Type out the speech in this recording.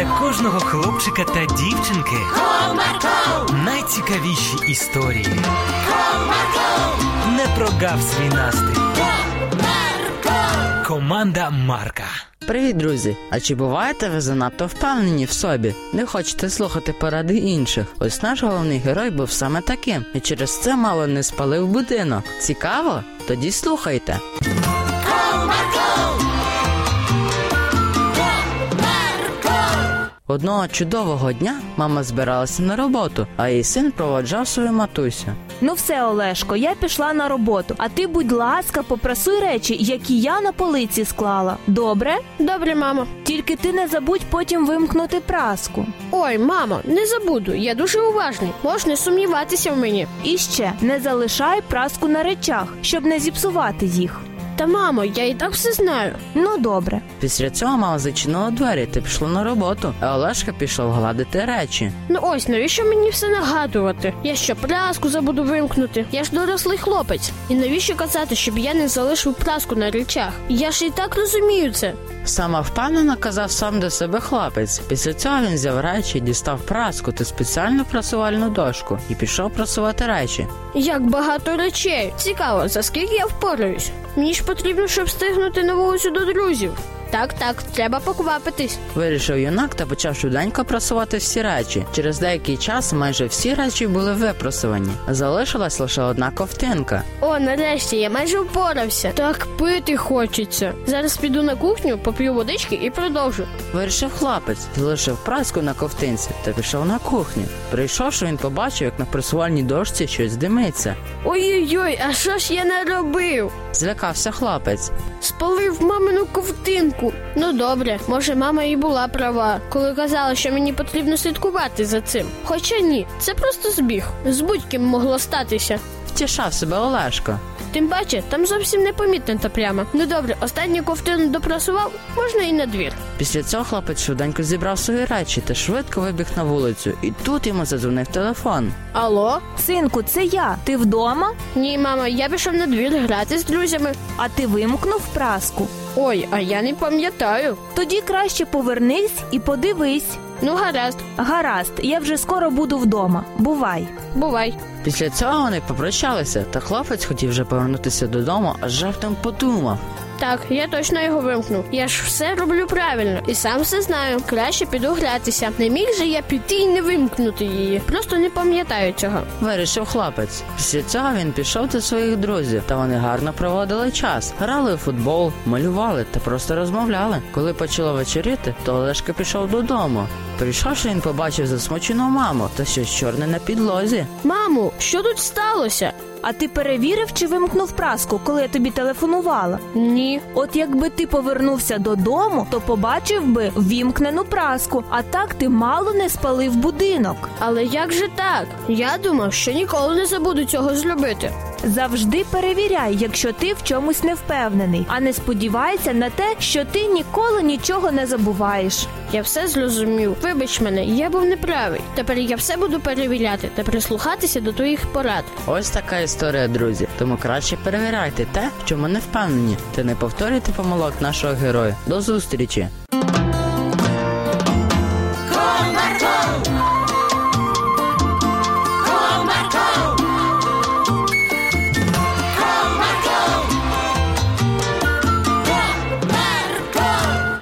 для кожного хлопчика та дівчинки Comarco, найцікавіші історії. Comarco, Не прогав свій настрій. Comarco. Команда Марка. Привіт, друзі! А чи буваєте ви занадто впевнені в собі? Не хочете слухати поради інших? Ось наш головний герой був саме таким, і через це мало не спалив будинок. Цікаво? Тоді слухайте. Одного чудового дня мама збиралася на роботу, а її син проводжав свою матусю. Ну все, Олешко, я пішла на роботу. А ти, будь ласка, попросуй речі, які я на полиці склала. Добре? Добре, мамо. Тільки ти не забудь потім вимкнути праску. Ой, мамо, не забуду. Я дуже уважний. Можеш не сумніватися в мені. І ще не залишай праску на речах, щоб не зіпсувати їх. Та мамо, я і так все знаю. Ну добре. Після цього мама зачинила двері та пішла на роботу, а Олешка пішов гладити речі. Ну ось навіщо мені все нагадувати? Я що праску забуду вимкнути? Я ж дорослий хлопець. І навіщо казати, щоб я не залишив праску на речах? Я ж і так розумію це. Сама впевнено казав сам до себе хлопець. Після цього він взяв речі, дістав праску та спеціальну прасувальну дошку і пішов прасувати речі. Як багато речей. Цікаво, за скільки я впораюсь? Мені ж потрібно, щоб встигнути на вулицю до друзів. Так, так, треба поквапитись. Вирішив юнак та почав швиденько прасувати всі речі. Через деякий час майже всі речі були випросувані. Залишилась лише одна ковтинка. О, нарешті я майже впорався. Так пити хочеться. Зараз піду на кухню, поп'ю водички і продовжу. Вирішив хлопець, залишив праску на ковтинці та пішов на кухню. Прийшовши, він побачив, як на прасувальній дошці щось димиться. Ой-ой-ой, а що ж я наробив? Злякався хлопець. Спалив мамину ковтинку. Ну добре, може, мама і була права, коли казала, що мені потрібно слідкувати за цим. Хоча ні, це просто збіг. З будь-ким могло статися. Втішав себе Олешко. Тим паче, там зовсім непомітно та прямо. Ну добре, останню ковтину допрасував, можна і на двір. Після цього хлопець швиденько зібрав свої речі та швидко вибіг на вулицю. І тут йому задзвонив телефон. Алло? Синку, це я. Ти вдома? Ні, мама, я пішов на двір грати з друзями. А ти вимкнув праску. Ой, а я не пам'ятаю. Тоді краще повернись і подивись. Ну, гаразд, Гаразд, я вже скоро буду вдома. Бувай. бувай. Після цього вони попрощалися, та хлопець хотів вже повернутися додому, аж раптом подумав. Так, я точно його вимкнув. Я ж все роблю правильно і сам все знаю. Краще піду гратися. Не міг же я піти і не вимкнути її. Просто не пам'ятаю цього. Вирішив хлопець. Після цього він пішов до своїх друзів, та вони гарно проводили час. Грали у футбол, малювали та просто розмовляли. Коли почало вечеріти, то Олешка пішов додому. Прийшовши, він побачив засмучену маму та щось чорне на підлозі. Мамо, що тут сталося? А ти перевірив, чи вимкнув праску, коли я тобі телефонувала? Ні. От якби ти повернувся додому, то побачив би вімкнену праску, а так ти мало не спалив будинок. Але як же так? Я думав, що ніколи не забуду цього зробити. Завжди перевіряй, якщо ти в чомусь не впевнений, а не сподівайся на те, що ти ніколи нічого не забуваєш. Я все зрозумів. Вибач мене, я був неправий. Тепер я все буду перевіряти та прислухатися до твоїх порад. Ось така історія, друзі. Тому краще перевіряйте те, в чому не впевнені, та не повторюйте помилок нашого героя. До зустрічі!